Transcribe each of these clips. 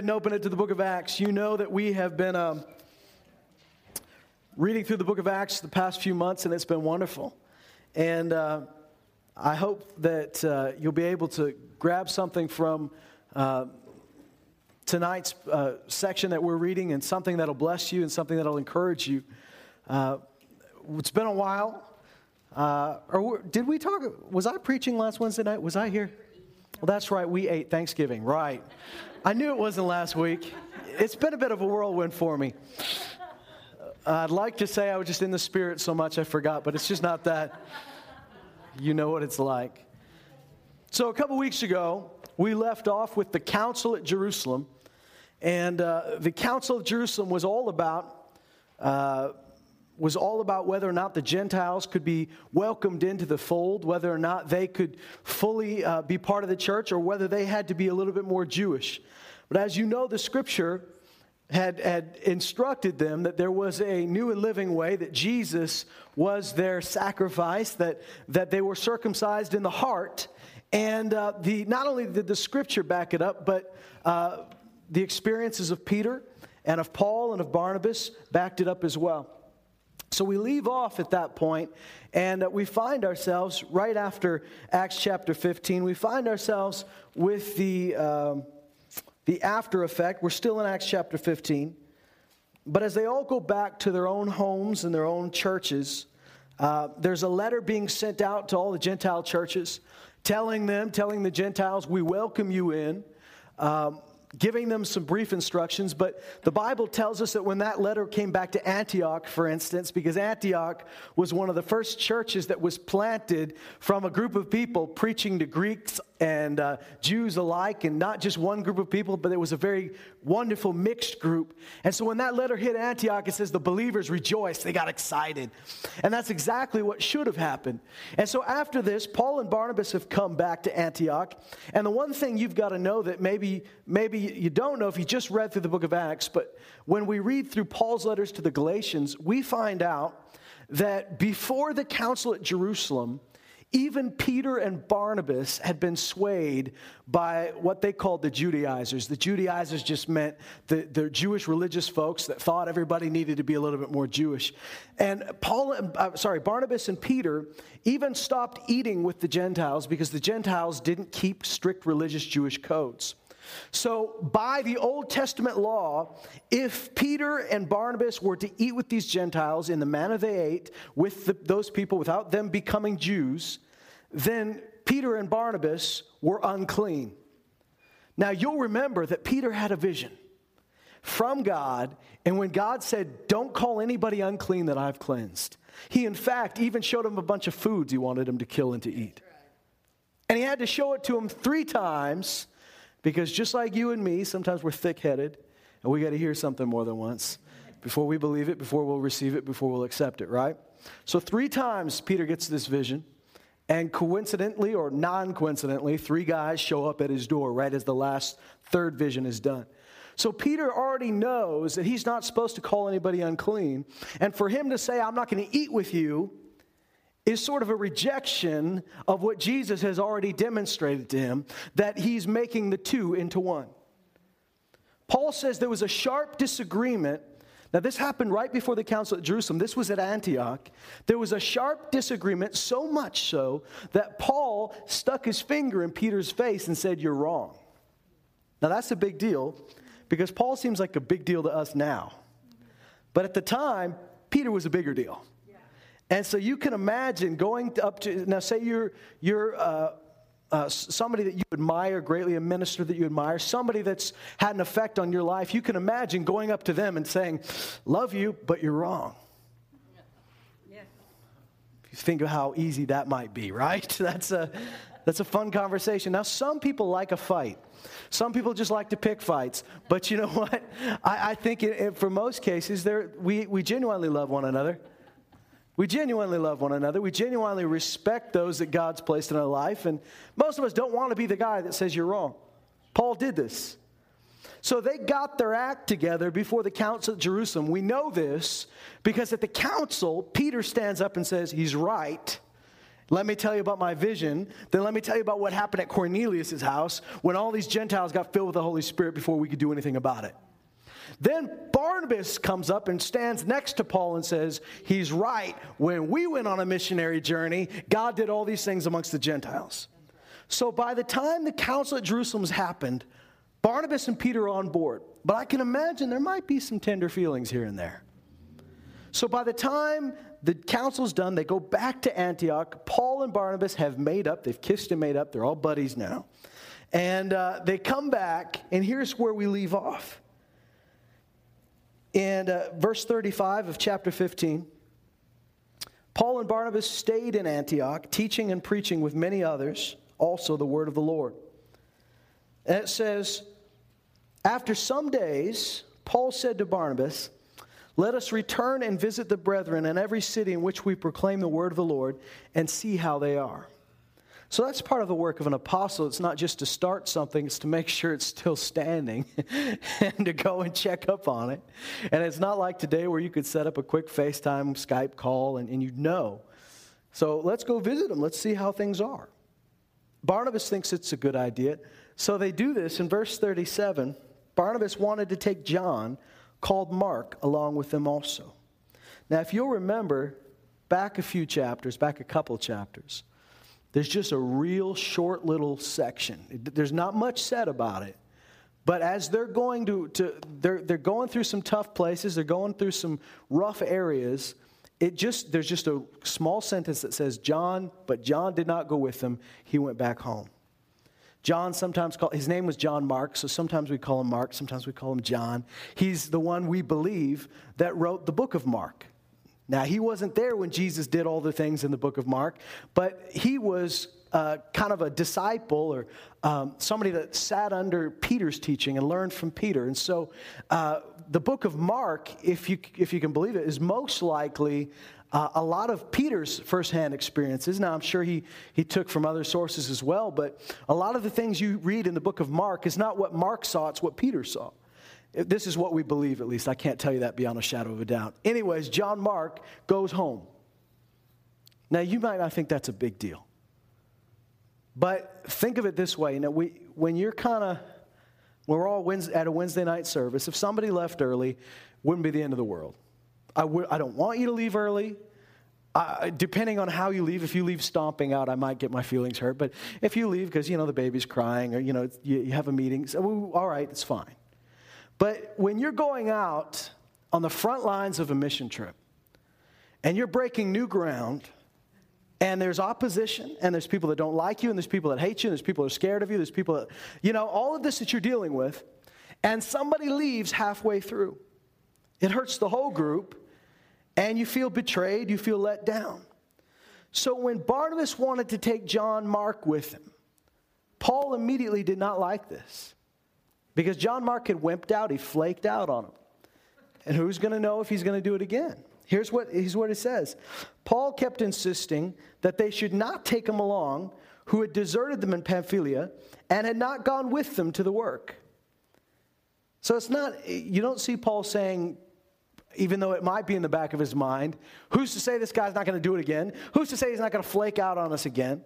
ahead and open it to the book of Acts. You know that we have been um, reading through the book of Acts the past few months, and it's been wonderful. And uh, I hope that uh, you'll be able to grab something from uh, tonight's uh, section that we're reading and something that'll bless you and something that'll encourage you. Uh, it's been a while. Uh, or did we talk? Was I preaching last Wednesday night? Was I here? Well, that's right. We ate Thanksgiving. Right. I knew it wasn't last week. It's been a bit of a whirlwind for me. I'd like to say I was just in the spirit so much I forgot, but it's just not that. You know what it's like. So, a couple weeks ago, we left off with the council at Jerusalem. And uh, the council of Jerusalem was all about. Uh, was all about whether or not the Gentiles could be welcomed into the fold, whether or not they could fully uh, be part of the church, or whether they had to be a little bit more Jewish. But as you know, the scripture had, had instructed them that there was a new and living way, that Jesus was their sacrifice, that, that they were circumcised in the heart. And uh, the, not only did the scripture back it up, but uh, the experiences of Peter and of Paul and of Barnabas backed it up as well. So we leave off at that point, and we find ourselves right after Acts chapter 15. We find ourselves with the, um, the after effect. We're still in Acts chapter 15. But as they all go back to their own homes and their own churches, uh, there's a letter being sent out to all the Gentile churches telling them, telling the Gentiles, we welcome you in. Um, giving them some brief instructions, but the Bible tells us that when that letter came back to Antioch, for instance, because Antioch was one of the first churches that was planted from a group of people preaching to Greeks and uh, Jews alike, and not just one group of people, but it was a very wonderful mixed group. And so when that letter hit Antioch, it says the believers rejoiced, they got excited. And that's exactly what should have happened. And so after this, Paul and Barnabas have come back to Antioch. And the one thing you've got to know that maybe, maybe you don't know if you just read through the book of Acts, but when we read through Paul's letters to the Galatians, we find out that before the council at Jerusalem, even Peter and Barnabas had been swayed by what they called the Judaizers. The Judaizers just meant the, the Jewish religious folks that thought everybody needed to be a little bit more Jewish. And Paul, uh, sorry, Barnabas and Peter even stopped eating with the Gentiles because the Gentiles didn't keep strict religious Jewish codes. So, by the Old Testament law, if Peter and Barnabas were to eat with these Gentiles in the manner they ate with the, those people without them becoming Jews, then Peter and Barnabas were unclean. Now, you'll remember that Peter had a vision from God, and when God said, Don't call anybody unclean that I've cleansed, he in fact even showed him a bunch of foods he wanted him to kill and to eat. And he had to show it to him three times because just like you and me, sometimes we're thick headed and we got to hear something more than once before we believe it, before we'll receive it, before we'll accept it, right? So, three times Peter gets this vision. And coincidentally or non coincidentally, three guys show up at his door right as the last third vision is done. So Peter already knows that he's not supposed to call anybody unclean. And for him to say, I'm not going to eat with you, is sort of a rejection of what Jesus has already demonstrated to him, that he's making the two into one. Paul says there was a sharp disagreement. Now, this happened right before the council at Jerusalem. This was at Antioch. There was a sharp disagreement, so much so that Paul stuck his finger in Peter's face and said, You're wrong. Now, that's a big deal because Paul seems like a big deal to us now. But at the time, Peter was a bigger deal. And so you can imagine going up to, now say you're, you're uh, uh, somebody that you admire greatly, a minister that you admire, somebody that's had an effect on your life, you can imagine going up to them and saying, Love you, but you're wrong. Yeah. You think of how easy that might be, right? That's a, that's a fun conversation. Now, some people like a fight. Some people just like to pick fights. But you know what? I, I think it, it, for most cases, we, we genuinely love one another. We genuinely love one another. We genuinely respect those that God's placed in our life. And most of us don't want to be the guy that says you're wrong. Paul did this. So they got their act together before the council at Jerusalem. We know this because at the council, Peter stands up and says, He's right. let me tell you about my vision. Then let me tell you about what happened at Cornelius' house when all these Gentiles got filled with the Holy Spirit before we could do anything about it. Then Barnabas comes up and stands next to Paul and says, He's right. When we went on a missionary journey, God did all these things amongst the Gentiles. So by the time the council at Jerusalem's happened, Barnabas and Peter are on board. But I can imagine there might be some tender feelings here and there. So by the time the council's done, they go back to Antioch. Paul and Barnabas have made up. They've kissed and made up. They're all buddies now. And uh, they come back, and here's where we leave off. In uh, verse 35 of chapter 15, Paul and Barnabas stayed in Antioch, teaching and preaching with many others also the word of the Lord. And it says, After some days, Paul said to Barnabas, let us return and visit the brethren in every city in which we proclaim the word of the Lord and see how they are. So that's part of the work of an apostle. It's not just to start something, it's to make sure it's still standing and to go and check up on it. And it's not like today where you could set up a quick FaceTime, Skype call, and, and you'd know. So let's go visit them. Let's see how things are. Barnabas thinks it's a good idea. So they do this in verse 37. Barnabas wanted to take John called Mark along with them also. Now, if you'll remember, back a few chapters, back a couple chapters, there's just a real short little section. There's not much said about it. But as they're going to, to they're, they're going through some tough places, they're going through some rough areas, it just there's just a small sentence that says John, but John did not go with them. He went back home. John sometimes called, his name was John Mark, so sometimes we call him Mark, sometimes we call him John. He's the one we believe that wrote the book of Mark. Now, he wasn't there when Jesus did all the things in the book of Mark, but he was uh, kind of a disciple or um, somebody that sat under Peter's teaching and learned from Peter. And so uh, the book of Mark, if you, if you can believe it, is most likely uh, a lot of Peter's firsthand experiences. Now, I'm sure he, he took from other sources as well, but a lot of the things you read in the book of Mark is not what Mark saw, it's what Peter saw. This is what we believe, at least. I can't tell you that beyond a shadow of a doubt. Anyways, John Mark goes home. Now, you might not think that's a big deal. But think of it this way you know, we, when you're kind of, we're all at a Wednesday night service, if somebody left early, wouldn't be the end of the world. I w- I don't want you to leave early. Depending on how you leave, if you leave stomping out, I might get my feelings hurt. But if you leave because, you know, the baby's crying or, you know, you, you have a meeting, so, well, all right, it's fine. But when you're going out on the front lines of a mission trip and you're breaking new ground and there's opposition and there's people that don't like you and there's people that hate you and there's people that are scared of you, there's people that, you know, all of this that you're dealing with, and somebody leaves halfway through it hurts the whole group, and you feel betrayed, you feel let down. So when Barnabas wanted to take John Mark with him, Paul immediately did not like this because John Mark had wimped out, he flaked out on him. And who's going to know if he's going to do it again? Here's what, here's what it says Paul kept insisting that they should not take him along who had deserted them in Pamphylia and had not gone with them to the work. So it's not, you don't see Paul saying, even though it might be in the back of his mind. Who's to say this guy's not going to do it again? Who's to say he's not going to flake out on us again?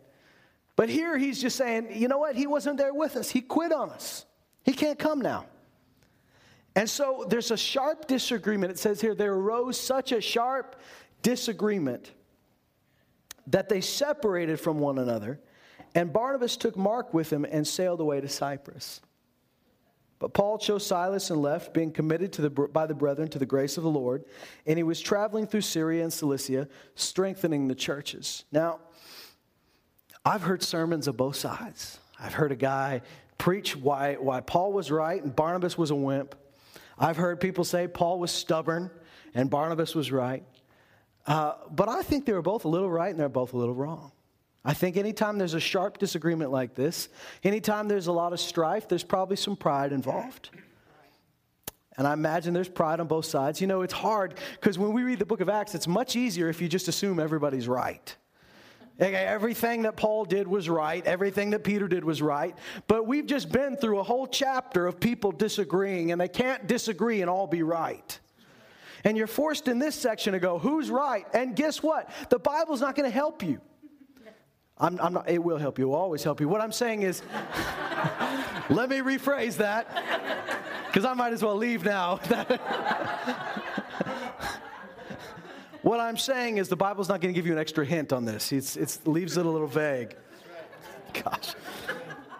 But here he's just saying, you know what? He wasn't there with us. He quit on us. He can't come now. And so there's a sharp disagreement. It says here, there arose such a sharp disagreement that they separated from one another. And Barnabas took Mark with him and sailed away to Cyprus. But Paul chose Silas and left, being committed to the, by the brethren to the grace of the Lord. And he was traveling through Syria and Cilicia, strengthening the churches. Now, I've heard sermons of both sides. I've heard a guy preach why, why Paul was right and Barnabas was a wimp. I've heard people say Paul was stubborn and Barnabas was right. Uh, but I think they were both a little right and they're both a little wrong. I think anytime there's a sharp disagreement like this, anytime there's a lot of strife, there's probably some pride involved. And I imagine there's pride on both sides. You know, it's hard because when we read the book of Acts, it's much easier if you just assume everybody's right. Okay, everything that Paul did was right, everything that Peter did was right. But we've just been through a whole chapter of people disagreeing, and they can't disagree and all be right. And you're forced in this section to go, who's right? And guess what? The Bible's not going to help you. I'm, I'm not, it will help you, it will always help you. What I'm saying is, let me rephrase that, because I might as well leave now. what I'm saying is, the Bible's not going to give you an extra hint on this, it's, it leaves it a little vague. Gosh.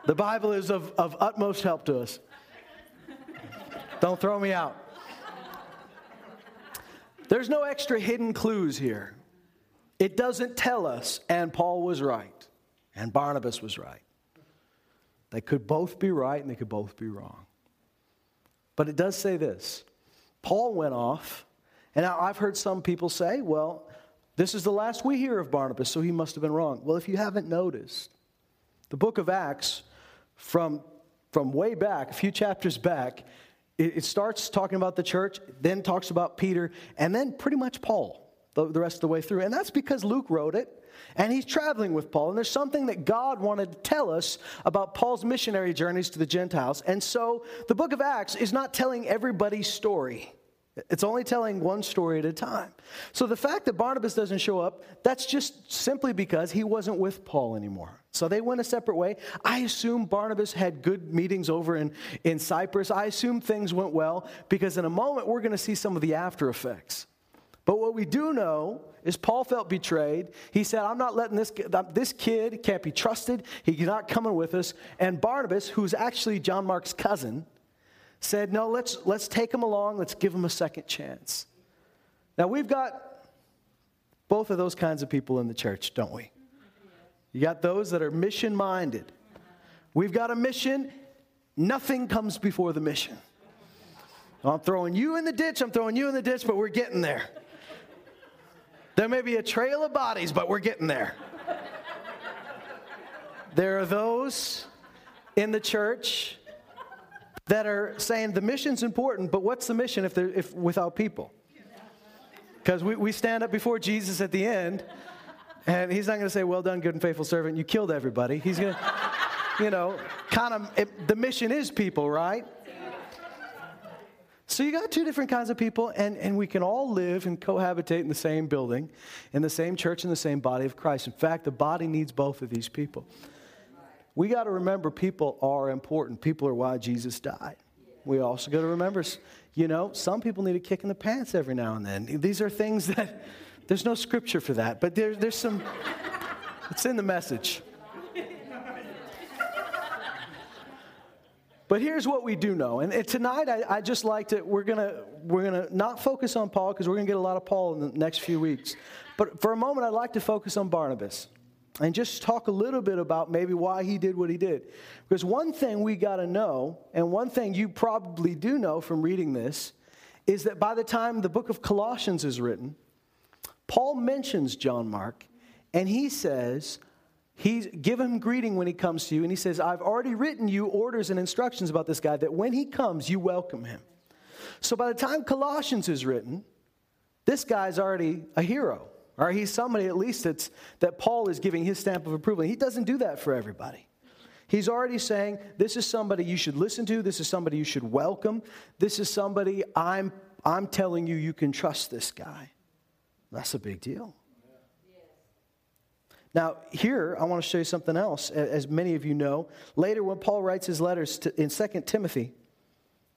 The Bible is of, of utmost help to us. Don't throw me out. There's no extra hidden clues here. It doesn't tell us, and Paul was right, and Barnabas was right. They could both be right and they could both be wrong. But it does say this Paul went off, and now I've heard some people say, well, this is the last we hear of Barnabas, so he must have been wrong. Well, if you haven't noticed, the book of Acts, from, from way back, a few chapters back, it, it starts talking about the church, then talks about Peter, and then pretty much Paul the, the rest of the way through. And that's because Luke wrote it. And he's traveling with Paul. And there's something that God wanted to tell us about Paul's missionary journeys to the Gentiles. And so the book of Acts is not telling everybody's story. It's only telling one story at a time. So the fact that Barnabas doesn't show up, that's just simply because he wasn't with Paul anymore. So they went a separate way. I assume Barnabas had good meetings over in, in Cyprus. I assume things went well because in a moment we're going to see some of the after effects. But what we do know is Paul felt betrayed. He said, I'm not letting this, this kid can't be trusted. He's not coming with us. And Barnabas, who's actually John Mark's cousin, said, No, let's, let's take them along. Let's give them a second chance. Now, we've got both of those kinds of people in the church, don't we? You got those that are mission minded. We've got a mission, nothing comes before the mission. I'm throwing you in the ditch, I'm throwing you in the ditch, but we're getting there. There may be a trail of bodies, but we're getting there. there are those in the church that are saying the mission's important, but what's the mission if, if without people? Because we, we stand up before Jesus at the end, and he's not going to say, Well done, good and faithful servant, you killed everybody. He's going to, you know, kind of, the mission is people, right? So you got two different kinds of people, and, and we can all live and cohabitate in the same building, in the same church, in the same body of Christ. In fact, the body needs both of these people. We got to remember people are important. People are why Jesus died. We also got to remember, you know, some people need a kick in the pants every now and then. These are things that, there's no scripture for that, but there, there's some, it's in the message. But here's what we do know. And, tonight, I, I, just like to, we're going to we're gonna not focus on Paul because we're going to get a lot of Paul in the next few weeks. But for a moment, I'd like to focus on Barnabas and just talk a little bit about maybe why he did what he did. Because one thing we got to know, and one thing you probably do know from reading this, is that by the time the book of Colossians is written, Paul mentions John Mark, and he says, He's give him greeting when he comes to you, and he says, I've already written you orders and instructions about this guy that when he comes, you welcome him. So by the time Colossians is written, this guy's already a hero, or he's somebody at least that's, that Paul is giving his stamp of approval. He doesn't do that for everybody. He's already saying, This is somebody you should listen to, this is somebody you should welcome, this is somebody I'm, I'm telling you you can trust this guy. That's a big deal. Now, here, I want to show you something else. As many of you know, later when Paul writes his letters to, in 2 Timothy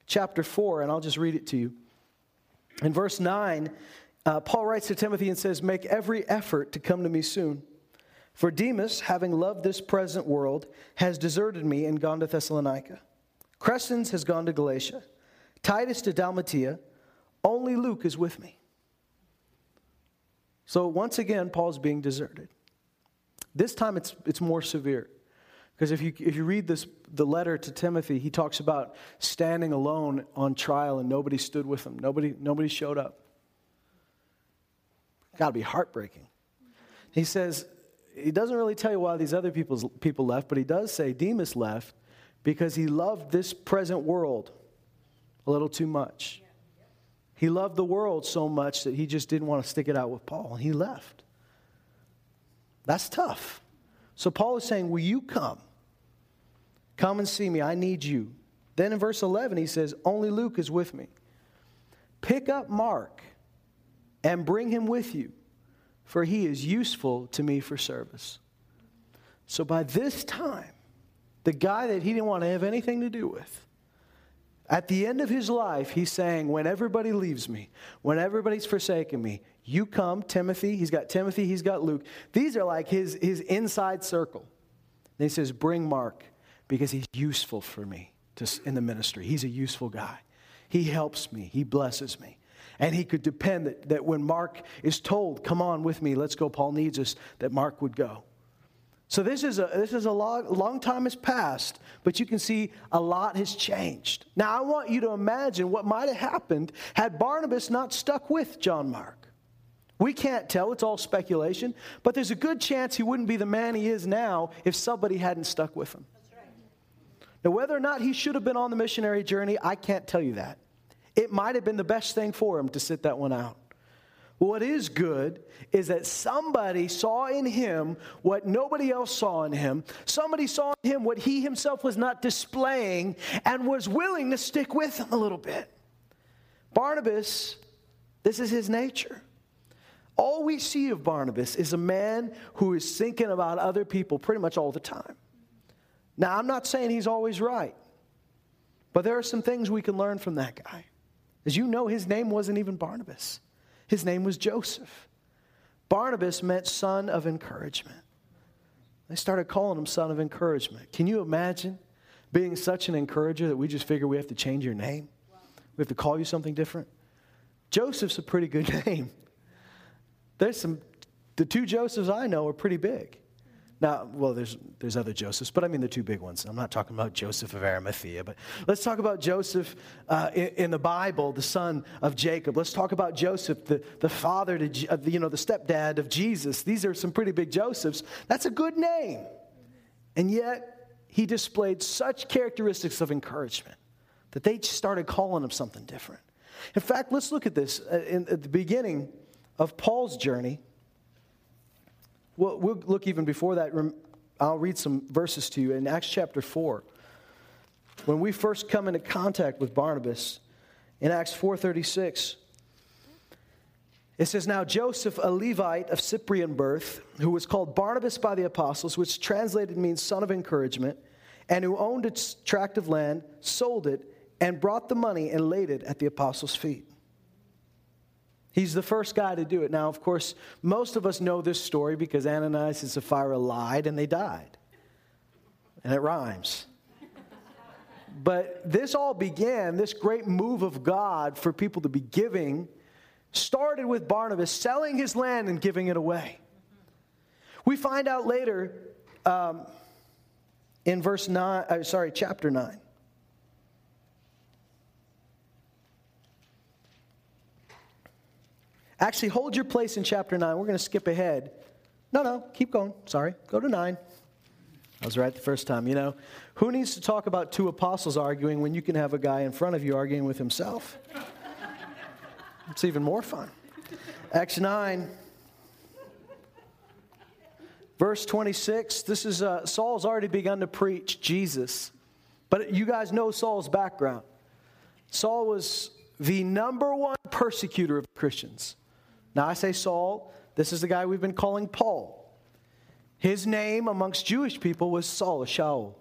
chapter 4, and I'll just read it to you. In verse 9, uh, Paul writes to Timothy and says, Make every effort to come to me soon. For Demas, having loved this present world, has deserted me and gone to Thessalonica. Crescens has gone to Galatia. Titus to Dalmatia. Only Luke is with me. So once again, Paul's being deserted. This time it's, it's more severe. Because if you, if you read this, the letter to Timothy, he talks about standing alone on trial and nobody stood with him. Nobody, nobody showed up. Got to be heartbreaking. He says, he doesn't really tell you why these other people's, people left, but he does say Demas left because he loved this present world a little too much. He loved the world so much that he just didn't want to stick it out with Paul, and he left. That's tough. So Paul is saying, Will you come? Come and see me. I need you. Then in verse 11, he says, Only Luke is with me. Pick up Mark and bring him with you, for he is useful to me for service. So by this time, the guy that he didn't want to have anything to do with, at the end of his life, he's saying, When everybody leaves me, when everybody's forsaken me, you come, Timothy. He's got Timothy, he's got Luke. These are like his, his inside circle. And he says, Bring Mark because he's useful for me to, in the ministry. He's a useful guy. He helps me, he blesses me. And he could depend that, that when Mark is told, Come on with me, let's go, Paul needs us, that Mark would go. So this is a, this is a long, long time has passed, but you can see a lot has changed. Now I want you to imagine what might have happened had Barnabas not stuck with John Mark. We can't tell, it's all speculation, but there's a good chance he wouldn't be the man he is now if somebody hadn't stuck with him. Now, whether or not he should have been on the missionary journey, I can't tell you that. It might have been the best thing for him to sit that one out. What is good is that somebody saw in him what nobody else saw in him. Somebody saw in him what he himself was not displaying and was willing to stick with him a little bit. Barnabas, this is his nature. All we see of Barnabas is a man who is thinking about other people pretty much all the time. Now, I'm not saying he's always right, but there are some things we can learn from that guy. As you know, his name wasn't even Barnabas, his name was Joseph. Barnabas meant son of encouragement. They started calling him son of encouragement. Can you imagine being such an encourager that we just figure we have to change your name? We have to call you something different? Joseph's a pretty good name. There's some, the two Josephs I know are pretty big. Now, well, there's, there's other Josephs, but I mean the two big ones. I'm not talking about Joseph of Arimathea, but let's talk about Joseph uh, in, in, the Bible, the son of Jacob. Let's talk about Joseph, the, the father, to, uh, you know, the stepdad of Jesus. These are some pretty big Josephs. That's a good name. And yet, he displayed such characteristics of encouragement that they started calling him something different. In fact, let's look at this. Uh, in, at the beginning, of Paul's journey. We'll, we'll look even before that. I'll read some verses to you in Acts chapter 4. When we first come into contact with Barnabas, in Acts 4:36, it says, Now Joseph, a Levite of Cyprian birth, who was called Barnabas by the apostles, which translated means son of encouragement, and who owned a tract of land, sold it, and brought the money and laid it at the apostles' feet. He's the first guy to do it. Now, of course, most of us know this story because Ananias and Sapphira lied and they died. And it rhymes. But this all began, this great move of God for people to be giving, started with Barnabas selling his land and giving it away. We find out later um, in verse 9, uh, sorry, chapter 9. Actually, hold your place in chapter 9. We're going to skip ahead. No, no, keep going. Sorry. Go to 9. I was right the first time. You know, who needs to talk about two apostles arguing when you can have a guy in front of you arguing with himself? It's even more fun. Acts 9, verse 26. This is uh, Saul's already begun to preach Jesus, but you guys know Saul's background. Saul was the number one persecutor of Christians. Now I say Saul, this is the guy we've been calling Paul. His name amongst Jewish people was Saul, Shaul.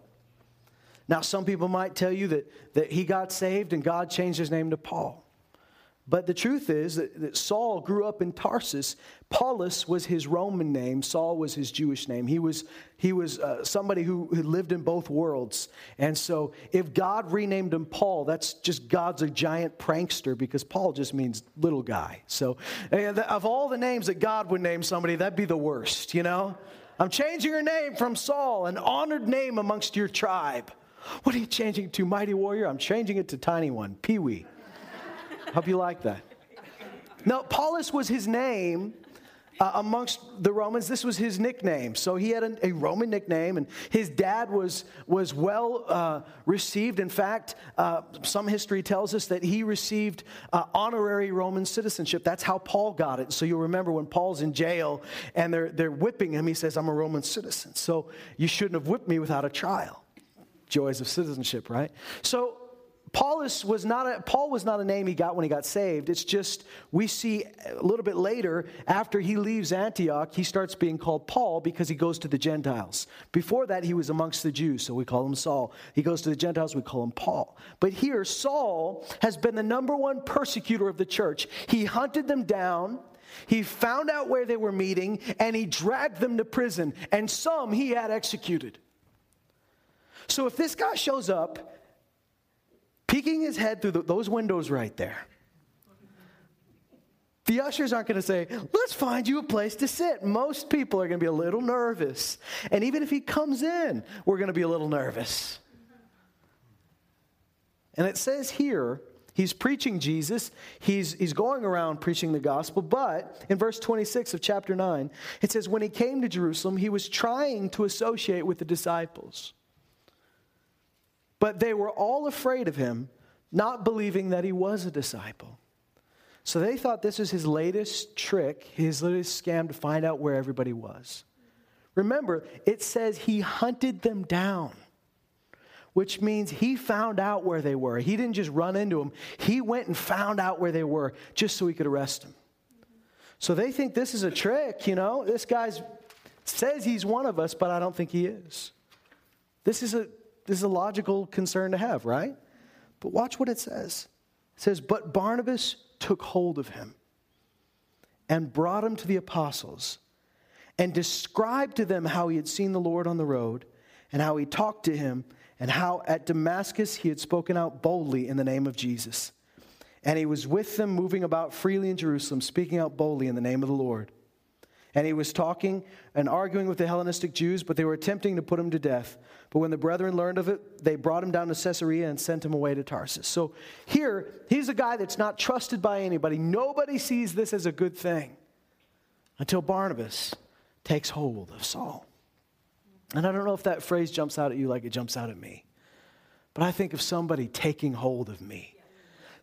Now, some people might tell you that, that he got saved and God changed his name to Paul. But the truth is that, that, Saul grew up in Tarsus. Paulus was his Roman name, Saul was his Jewish name. He was, he was uh, somebody who, who lived in both worlds. And so if God renamed him Paul, that's just God's a giant prankster because Paul just means little guy. So of all the names that God would name somebody, that'd be the worst, you know? I'm changing your name from Saul, an honored name amongst your tribe. What are you changing to, Mighty Warrior? I'm changing it to Tiny One, Pee Wee. Hope you like that. Now, Paulus was his name uh, amongst the Romans. This was his nickname. So he had a, a Roman nickname, and his dad was, was well uh, received. In fact, uh, some history tells us that he received uh, honorary Roman citizenship. That's how Paul got it. So you'll remember when Paul's in jail and they're, they're whipping him, he says, I'm a Roman citizen. So you shouldn't have whipped me without a trial. Joys of citizenship, right? So Paul was not a, Paul was not a name he got when he got saved. It's just we see a little bit later after he leaves Antioch, he starts being called Paul because he goes to the Gentiles. Before that, he was amongst the Jews, so we call him Saul. He goes to the Gentiles, we call him Paul. But here, Saul has been the number one persecutor of the church. He hunted them down. He found out where they were meeting and he dragged them to prison, and some he had executed. So if this guy shows up peeking his head through the, those windows right there. The ushers aren't going to say, let's find you a place to sit. Most people are going to be a little nervous. And even if he comes in, we're going to be a little nervous. And it says here, he's preaching Jesus. He's, he's going around preaching the gospel. But in verse 26 of chapter 9, it says, When he came to Jerusalem, he was trying to associate with the disciples. But they were all afraid of him, not believing that he was a disciple. So they thought this was his latest trick, his latest scam to find out where everybody was. Remember, it says he hunted them down, which means he found out where they were. He didn't just run into them, he went and found out where they were just so he could arrest them. So they think this is a trick, you know? This guy says he's one of us, but I don't think he is. This is a this is a logical concern to have, right? But watch what it says. It says, But Barnabas took hold of him and brought him to the apostles and described to them how he had seen the Lord on the road and how he talked to him and how at Damascus he had spoken out boldly in the name of Jesus. And he was with them, moving about freely in Jerusalem, speaking out boldly in the name of the Lord. And he was talking and arguing with the Hellenistic Jews, but they were attempting to put him to death. But when the brethren learned of it, they brought him down to Caesarea and sent him away to Tarsus. So here, he's a guy that's not trusted by anybody. Nobody sees this as a good thing until Barnabas takes hold of Saul. And I don't know if that phrase jumps out at you like it jumps out at me, but I think of somebody taking hold of me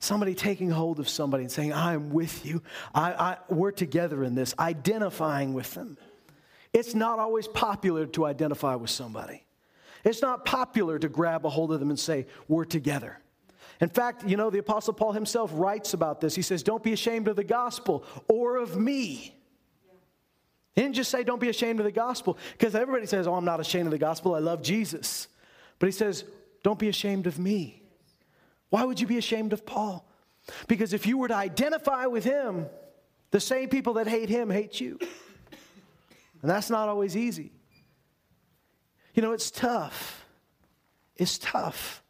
somebody taking hold of somebody and saying, I'm with you. I, I, we're together in this, identifying with them. It's not always popular to identify with somebody. It's not popular to grab a hold of them and say, We're together. In fact, you know, the Apostle Paul himself writes about this. He says, Don't be ashamed of the gospel or of me. He didn't just say, Don't be ashamed of the gospel, because everybody says, Oh, I'm not ashamed of the gospel. I love Jesus. But he says, Don't be ashamed of me. Why would you be ashamed of Paul? Because if you were to identify with him, the same people that hate him hate you. And that's not always easy. You know, it's tough. It's tough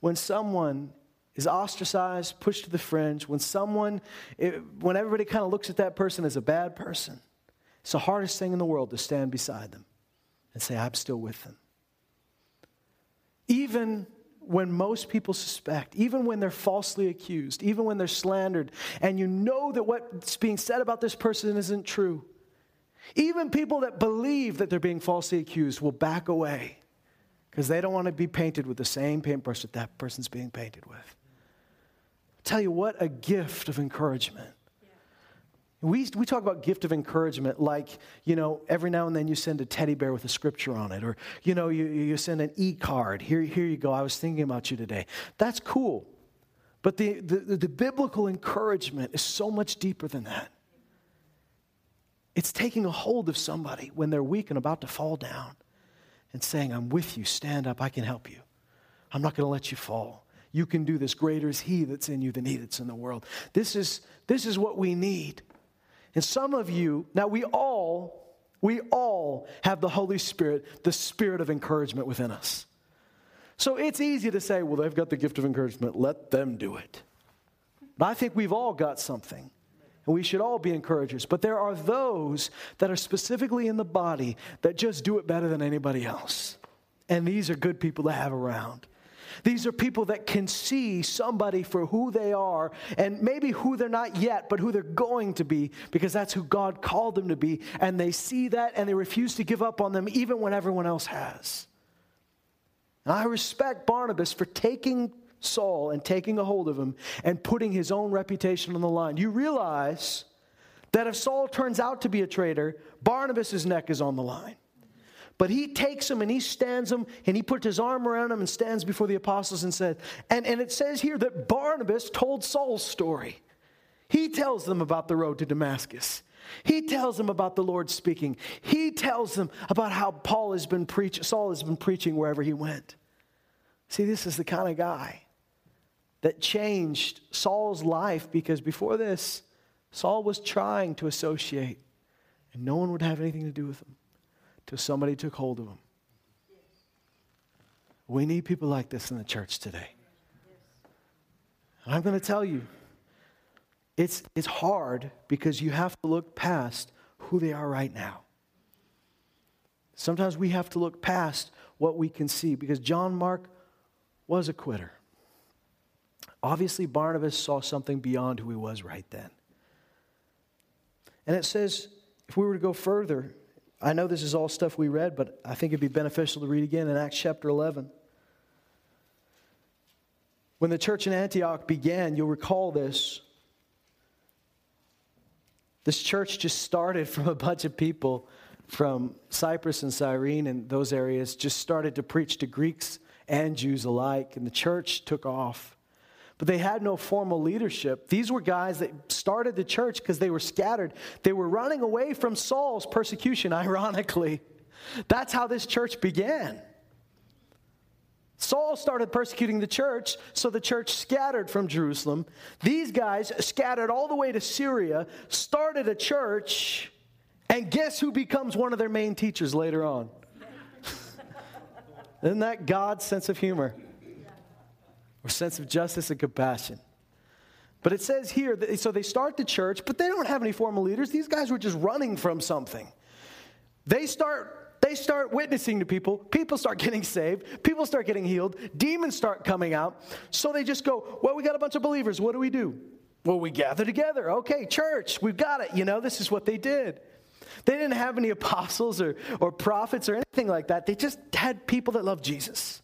when someone is ostracized, pushed to the fringe, when someone, it, when everybody kind of looks at that person as a bad person. It's the hardest thing in the world to stand beside them and say, I'm still with them. Even when most people suspect, even when they're falsely accused, even when they're slandered, and you know that what's being said about this person isn't true, even people that believe that they're being falsely accused will back away because they don't want to be painted with the same paintbrush that that person's being painted with. I'll tell you what a gift of encouragement we, we talk about gift of encouragement like, you know, every now and then you send a teddy bear with a scripture on it, or, you know, you, you send an e card. Here, here you go. I was thinking about you today. That's cool. But the, the, the biblical encouragement is so much deeper than that. It's taking a hold of somebody when they're weak and about to fall down and saying, I'm with you, stand up, I can help you. I'm not going to let you fall. You can do this. Greater is He that's in you than He that's in the world. This is, this is what we need. And some of you, now we all, we all have the Holy Spirit, the spirit of encouragement within us. So it's easy to say, well, they've got the gift of encouragement, let them do it. But I think we've all got something. And we should all be encouragers. But there are those that are specifically in the body that just do it better than anybody else. And these are good people to have around. These are people that can see somebody for who they are and maybe who they're not yet, but who they're going to be because that's who God called them to be. And they see that and they refuse to give up on them even when everyone else has. And I respect Barnabas for taking Saul and taking a hold of him and putting his own reputation on the line. You realize that if Saul turns out to be a traitor, Barnabas' neck is on the line. But he takes them and he stands them and he puts his arm around them and stands before the apostles and said, and, and it says here that Barnabas told Saul's story. He tells them about the road to Damascus. He tells them about the Lord speaking. He tells them about how Paul has been preaching, Saul has been preaching wherever he went. See, this is the kind of guy that changed Saul's life because before this, Saul was trying to associate and no one would have anything to do with him till somebody took hold of him. We need people like this in the church today. I'm going to tell you, it's, it's hard because you have to look past who they are right now. Sometimes we have to look past what we can see because John Mark was a quitter. Obviously, Barnabas saw something beyond who he was right then. And it says, if we were to go further, I know this is all stuff we read, but I think it'd be beneficial to read again in Acts chapter 11. When the church in Antioch began, you'll recall this. This church just started from a bunch of people from Cyprus and Cyrene and those areas, just started to preach to Greeks and Jews alike, and the church took off. But they had no formal leadership. These were guys that started the church because they were scattered. They were running away from Saul's persecution, ironically. That's how this church began. Saul started persecuting the church, so the church scattered from Jerusalem. These guys scattered all the way to Syria, started a church, and guess who becomes one of their main teachers later on? Isn't that God's sense of humor? Or sense of justice and compassion? But it says here, that, so they start the church, but they don't have any formal leaders. These guys were just running from something. They start they start witnessing to people. People start getting saved. People start getting healed. Demons start coming out. So they just go, Well, we got a bunch of believers. What do we do? Well, we gather together. Okay, church, we've got it. You know, this is what they did. They didn't have any apostles or, or prophets or anything like that. They just had people that loved Jesus.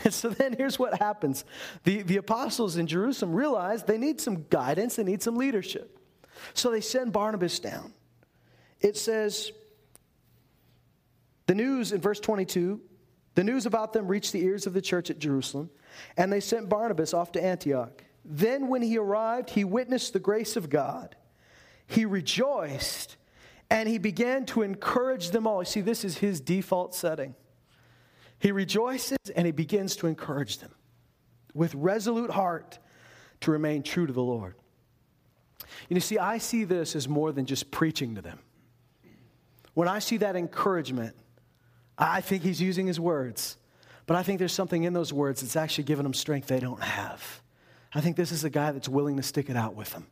And so then here's what happens the, the apostles in Jerusalem realize they need some guidance, they need some leadership. So they send Barnabas down. It says, the news in verse 22, the news about them reached the ears of the church at Jerusalem, and they sent Barnabas off to Antioch. Then, when he arrived, he witnessed the grace of God. He rejoiced and he began to encourage them all. You see, this is his default setting. He rejoices and he begins to encourage them with resolute heart to remain true to the Lord. And You see, I see this as more than just preaching to them. When I see that encouragement, I think he's using his words, but I think there's something in those words that's actually giving them strength they don't have. I think this is a guy that's willing to stick it out with them.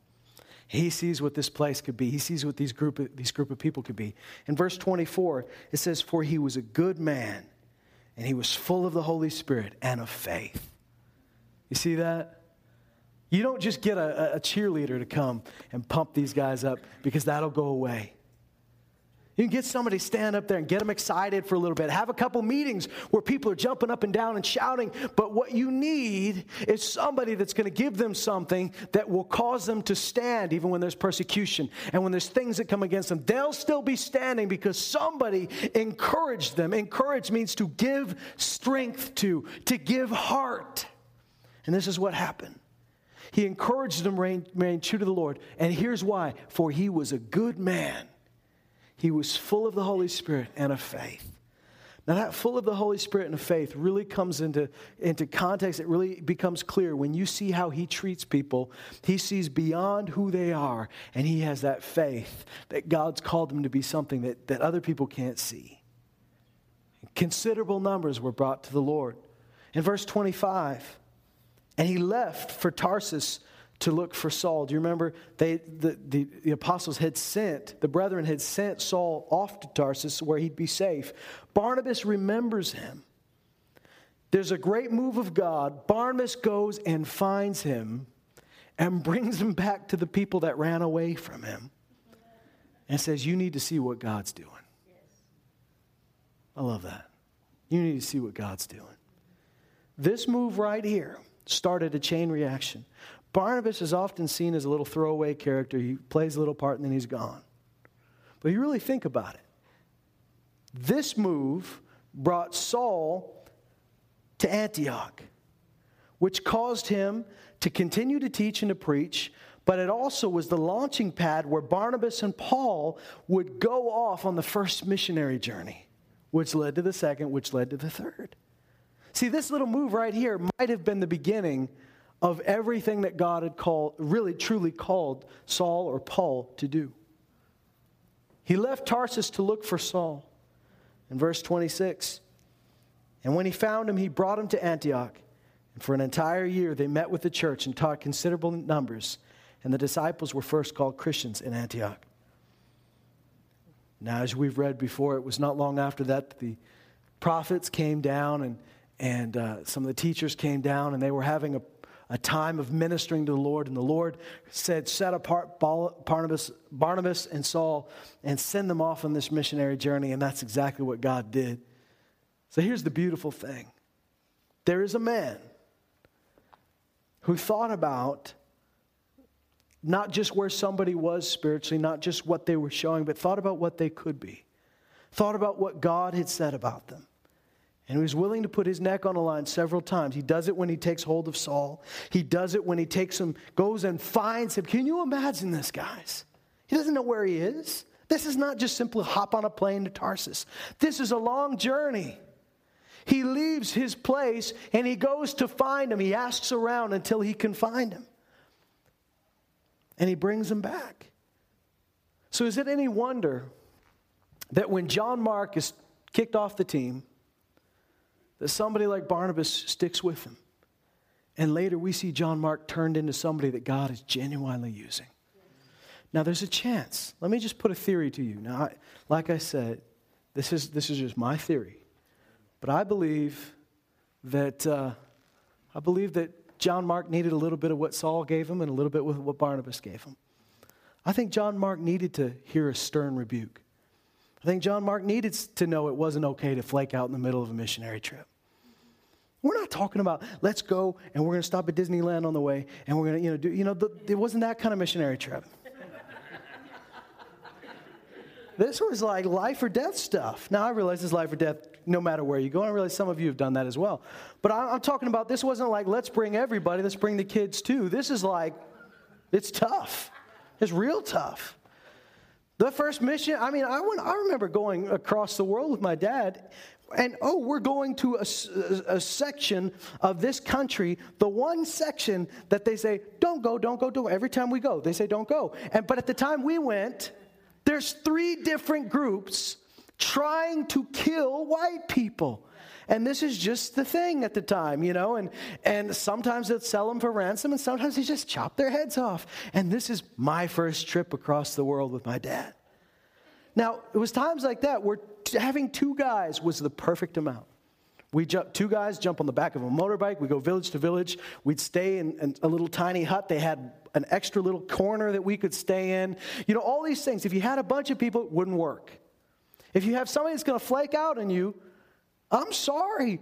He sees what this place could be. He sees what these group of, these group of people could be. In verse 24, it says, For he was a good man, and he was full of the Holy Spirit and of faith. You see that? You don't just get a, a cheerleader to come and pump these guys up because that'll go away. You can get somebody stand up there and get them excited for a little bit. Have a couple meetings where people are jumping up and down and shouting. But what you need is somebody that's going to give them something that will cause them to stand even when there's persecution and when there's things that come against them. They'll still be standing because somebody encouraged them. Encourage means to give strength to, to give heart. And this is what happened. He encouraged them to remain true to the Lord. And here's why for he was a good man he was full of the Holy Spirit and of faith. Now, that full of the Holy Spirit and of faith really comes into, into context. It really becomes clear when you see how he treats people. He sees beyond who they are, and he has that faith that God's called them to be something that, that other people can't see. Considerable numbers were brought to the Lord. In verse 25, and he left for Tarsus to look for Saul. Do you remember they, the, the, the, apostles had sent, the brethren had sent Saul off to Tarsus where he'd be safe? Barnabas remembers him. There's a great move of God. Barnabas goes and finds him and brings him back to the people that ran away from him and says, You need to see what God's doing. I love that. You need to see what God's doing. This move right here started a chain reaction. Barnabas is often seen as a little throwaway character. He plays a little part and then he's gone. But you really think about it. This move brought Saul to Antioch, which caused him to continue to teach and to preach, but it also was the launching pad where Barnabas and Paul would go off on the first missionary journey, which led to the second, which led to the third. See, this little move right here might have been the beginning of everything that God had called, really truly called Saul or Paul to do. He left Tarsus to look for Saul. In verse 26, and when he found him, he brought him to Antioch. And for an entire year, they met with the church and taught considerable numbers. And the disciples were first called Christians in Antioch. Now, as we've read before, it was not long after that that the prophets came down and, and uh, some of the teachers came down and they were having a a time of ministering to the Lord. And the Lord said, Set apart Barnabas, Barnabas and Saul and send them off on this missionary journey. And that's exactly what God did. So here's the beautiful thing there is a man who thought about not just where somebody was spiritually, not just what they were showing, but thought about what they could be, thought about what God had said about them. And he was willing to put his neck on the line several times. He does it when he takes hold of Saul. He does it when he takes him, goes and finds him. Can you imagine this, guys? He doesn't know where he is. This is not just simply hop on a plane to Tarsus. This is a long journey. He leaves his place and he goes to find him. He asks around until he can find him. And he brings him back. So, is it any wonder that when John Mark is kicked off the team, that somebody like Barnabas sticks with him. And later we see John Mark turned into somebody that God is genuinely using. Now there's a chance. Let me just put a theory to you. Now, I, like I said, this is, this is just my theory. But I believe that, uh, I believe that John Mark needed a little bit of what Saul gave him and a little bit of what Barnabas gave him. I think John Mark needed to hear a stern rebuke. I think John Mark needed to know it wasn't okay to flake out in the middle of a missionary trip. We're not talking about let's go and we're going to stop at Disneyland on the way and we're going to, you know, do, you know, the, it wasn't that kind of missionary trip. this was like life or death stuff. Now I realize it's life or death no matter where you go. I realize some of you have done that as well. But I, I'm talking about this wasn't like let's bring everybody, let's bring the kids too. This is like, it's tough. It's real tough. The first mission, I mean, I, went, I remember going across the world with my dad, and oh, we're going to a, a, section of this country, the one section that they say, don't go, don't go, don't Every time we go, they say, don't go. And, but at the time we went, there's three different groups trying to kill white people. And this is just the thing at the time, you know, and, and sometimes they'd sell them for ransom and sometimes they just chop their heads off. And this is my first trip across the world with my dad. Now, it was times like that where t- having two guys was the perfect amount. We jump, two guys jump on the back of a motorbike. We go village to village. We'd stay in, in, a little tiny hut. They had an extra little corner that we could stay in. You know, all these things. If you had a bunch of people, it wouldn't work. If you have somebody that's going to flake out on you, I'm sorry.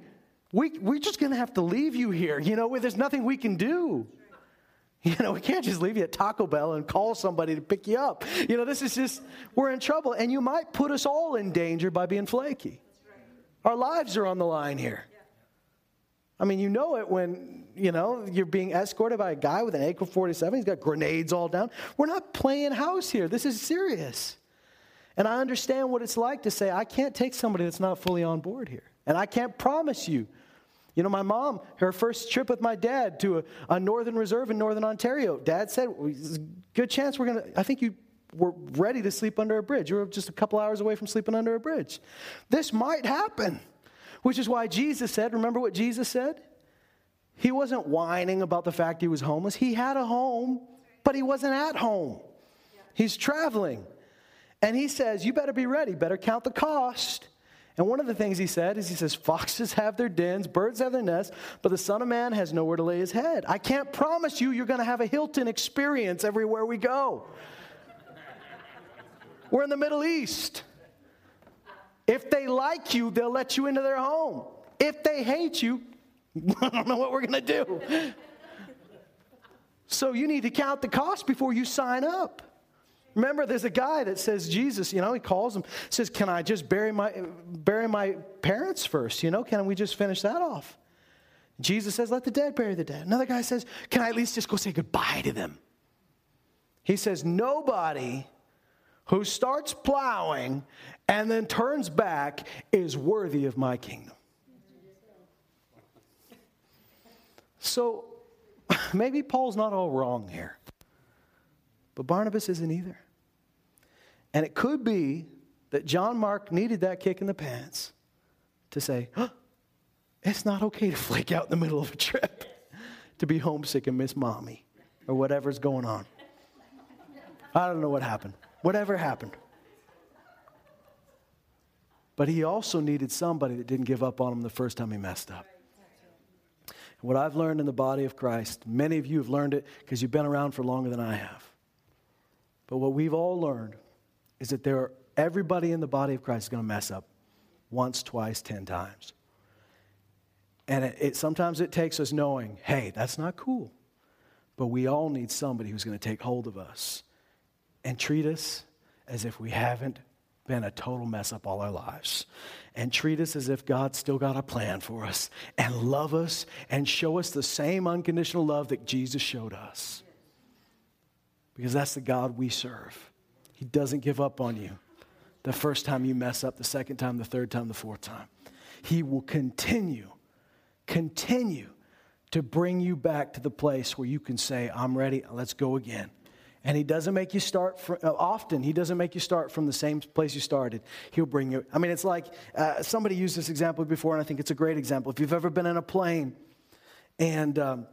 We, we're just going to have to leave you here. You know, there's nothing we can do. You know, we can't just leave you at Taco Bell and call somebody to pick you up. You know, this is just, we're in trouble. And you might put us all in danger by being flaky. Our lives are on the line here. I mean, you know it when, you know, you're being escorted by a guy with an AK 47. He's got grenades all down. We're not playing house here. This is serious. And I understand what it's like to say, I can't take somebody that's not fully on board here. And I can't promise you. You know, my mom, her first trip with my dad to a, a northern reserve in northern Ontario, dad said, good chance we're going to, I think you were ready to sleep under a bridge. You were just a couple hours away from sleeping under a bridge. This might happen, which is why Jesus said, remember what Jesus said? He wasn't whining about the fact he was homeless. He had a home, but he wasn't at home. He's traveling. And he says, You better be ready, better count the cost. And one of the things he said is he says, Foxes have their dens, birds have their nests, but the Son of Man has nowhere to lay his head. I can't promise you you're going to have a Hilton experience everywhere we go. We're in the Middle East. If they like you, they'll let you into their home. If they hate you, I don't know what we're going to do. So you need to count the cost before you sign up. Remember, there's a guy that says, Jesus, you know, he calls him, says, Can I just bury my, bury my parents first? You know, can we just finish that off? Jesus says, Let the dead bury the dead. Another guy says, Can I at least just go say goodbye to them? He says, Nobody who starts plowing and then turns back is worthy of my kingdom. So maybe Paul's not all wrong here, but Barnabas isn't either. And it could be that John Mark needed that kick in the pants to say, huh, it's not okay to flake out in the middle of a trip, to be homesick and miss mommy, or whatever's going on. I don't know what happened. Whatever happened. But he also needed somebody that didn't give up on him the first time he messed up. What I've learned in the body of Christ, many of you have learned it because you've been around for longer than I have. But what we've all learned is that there are, everybody in the body of Christ is going to mess up once, twice, ten times. And it, it, sometimes it takes us knowing, hey, that's not cool. But we all need somebody who's going to take hold of us and treat us as if we haven't been a total mess up all our lives. And treat us as if God's still got a plan for us and love us and show us the same unconditional love that Jesus showed us. Because that's the God we serve. He doesn't give up on you the first time you mess up, the second time, the third time, the fourth time. He will continue, continue to bring you back to the place where you can say, I'm ready, let's go again. And he doesn't make you start from, uh, often, he doesn't make you start from the same place you started. He'll bring you. I mean, it's like uh, somebody used this example before, and I think it's a great example. If you've ever been in a plane and, um,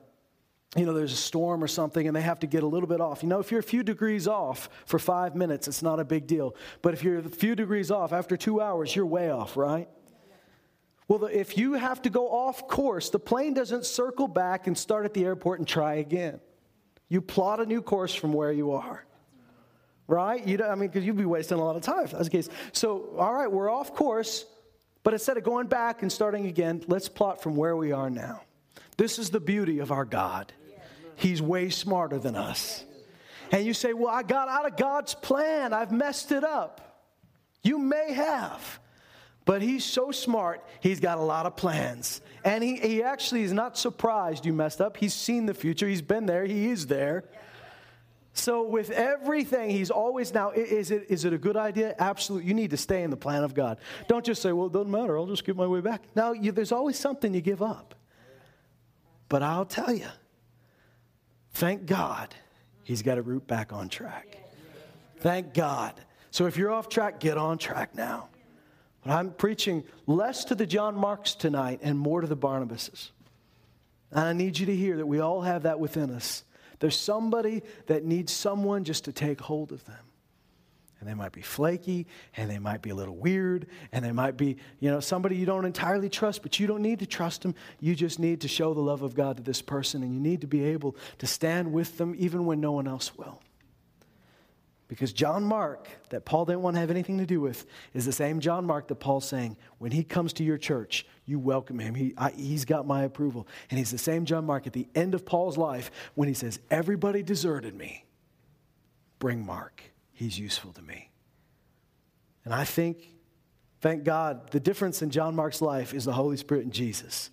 you know, there's a storm or something and they have to get a little bit off. You know, if you're a few degrees off for five minutes, it's not a big deal. But if you're a few degrees off after two hours, you're way off, right? Well, if you have to go off course, the plane doesn't circle back and start at the airport and try again. You plot a new course from where you are. Right? You I mean, because you'd be wasting a lot of time if that's the case. So, all right, we're off course, but instead of going back and starting again, let's plot from where we are now. This is the beauty of our God. He's way smarter than us. And you say, Well, I got out of God's plan, I've messed it up. You may have. But he's so smart, he's got a lot of plans. And he, he actually is not surprised you messed up. He's seen the future, he's been there, he is there. So, with everything, he's always now, is it, is it a good idea? Absolutely. You need to stay in the plan of God. Don't just say, well, it doesn't matter, I'll just get my way back. Now, there's always something you give up. But I'll tell you, thank God he's got a route back on track. Thank God. So, if you're off track, get on track now. But I'm preaching less to the John Marks tonight and more to the Barnabases. And I need you to hear that we all have that within us. There's somebody that needs someone just to take hold of them. And they might be flaky, and they might be a little weird, and they might be, you know, somebody you don't entirely trust, but you don't need to trust them. You just need to show the love of God to this person, and you need to be able to stand with them even when no one else will. Because John Mark, that Paul didn't want to have anything to do with, is the same John Mark that Paul's saying, when he comes to your church, you welcome him. He, I, he's got my approval. And he's the same John Mark at the end of Paul's life when he says, Everybody deserted me. Bring Mark. He's useful to me. And I think, thank God, the difference in John Mark's life is the Holy Spirit and Jesus.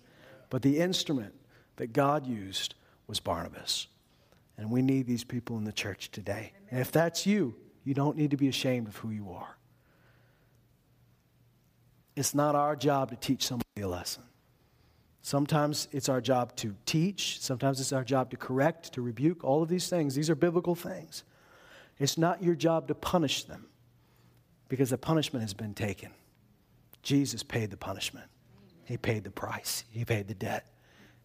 But the instrument that God used was Barnabas. And we need these people in the church today. And if that's you, you don't need to be ashamed of who you are. It's not our job to teach somebody a lesson. Sometimes it's our job to teach, sometimes it's our job to correct, to rebuke, all of these things. These are biblical things. It's not your job to punish them because the punishment has been taken. Jesus paid the punishment, He paid the price, He paid the debt.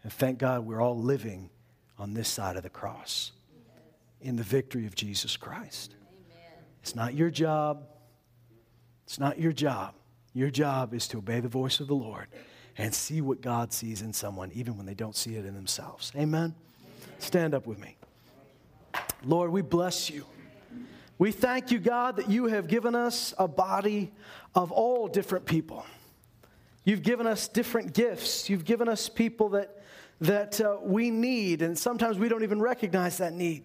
And thank God we're all living on this side of the cross in the victory of Jesus Christ. Amen. It's not your job. It's not your job. Your job is to obey the voice of the Lord and see what God sees in someone, even when they don't see it in themselves. Amen? Amen. Stand up with me. Lord, we bless you. We thank you, God, that you have given us a body of all different people. You've given us different gifts. You've given us people that that uh, we need, and sometimes we don't even recognize that need.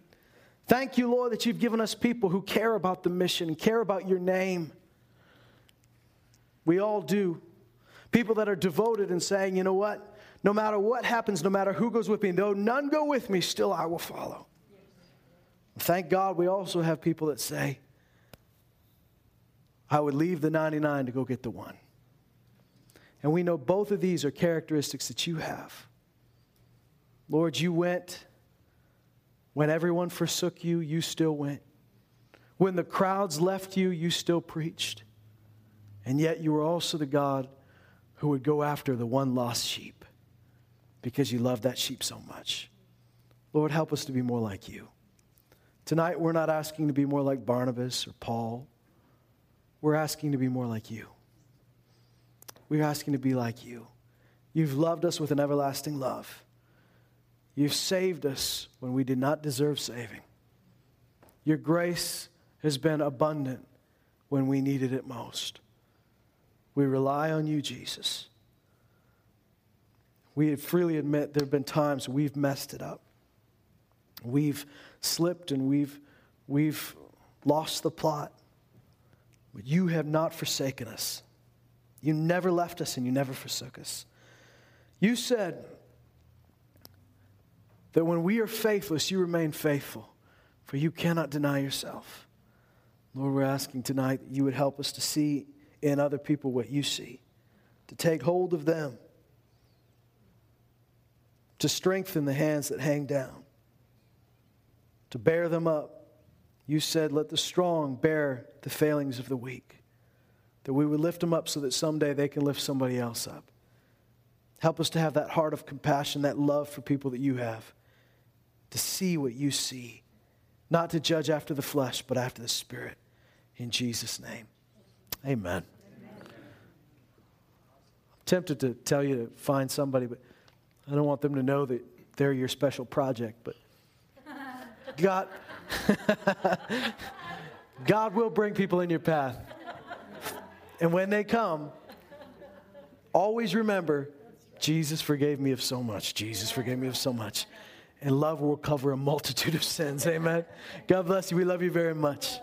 Thank you, Lord, that you've given us people who care about the mission, care about your name. We all do. People that are devoted and saying, you know what? No matter what happens, no matter who goes with me, though none go with me, still I will follow. Thank God we also have people that say, I would leave the 99 to go get the one. And we know both of these are characteristics that you have. Lord, you went. When everyone forsook you, you still went. When the crowds left you, you still preached. And yet you were also the God who would go after the one lost sheep because you love that sheep so much. Lord, help us to be more like you. Tonight, we're not asking to be more like Barnabas or Paul. We're asking to be more like you. We're asking to be like you. You've loved us with an everlasting love. You've saved us when we did not deserve saving. Your grace has been abundant when we needed it most. We rely on you, Jesus. We freely admit there have been times we've messed it up. We've slipped and we've, we've lost the plot. But you have not forsaken us. You never left us and you never forsook us. You said that when we are faithless, you remain faithful, for you cannot deny yourself. Lord, we're asking tonight that you would help us to see in other people what you see, to take hold of them, to strengthen the hands that hang down, to bear them up. You said, Let the strong bear the failings of the weak, that we would lift them up so that someday they can lift somebody else up. Help us to have that heart of compassion, that love for people that you have, to see what you see, not to judge after the flesh, but after the Spirit. In Jesus' name. Amen. I'm tempted to tell you to find somebody, but I don't want them to know that they're your special project. But God, God will bring people in your path. And when they come, always remember Jesus forgave me of so much. Jesus forgave me of so much. And love will cover a multitude of sins. Amen. God bless you. We love you very much.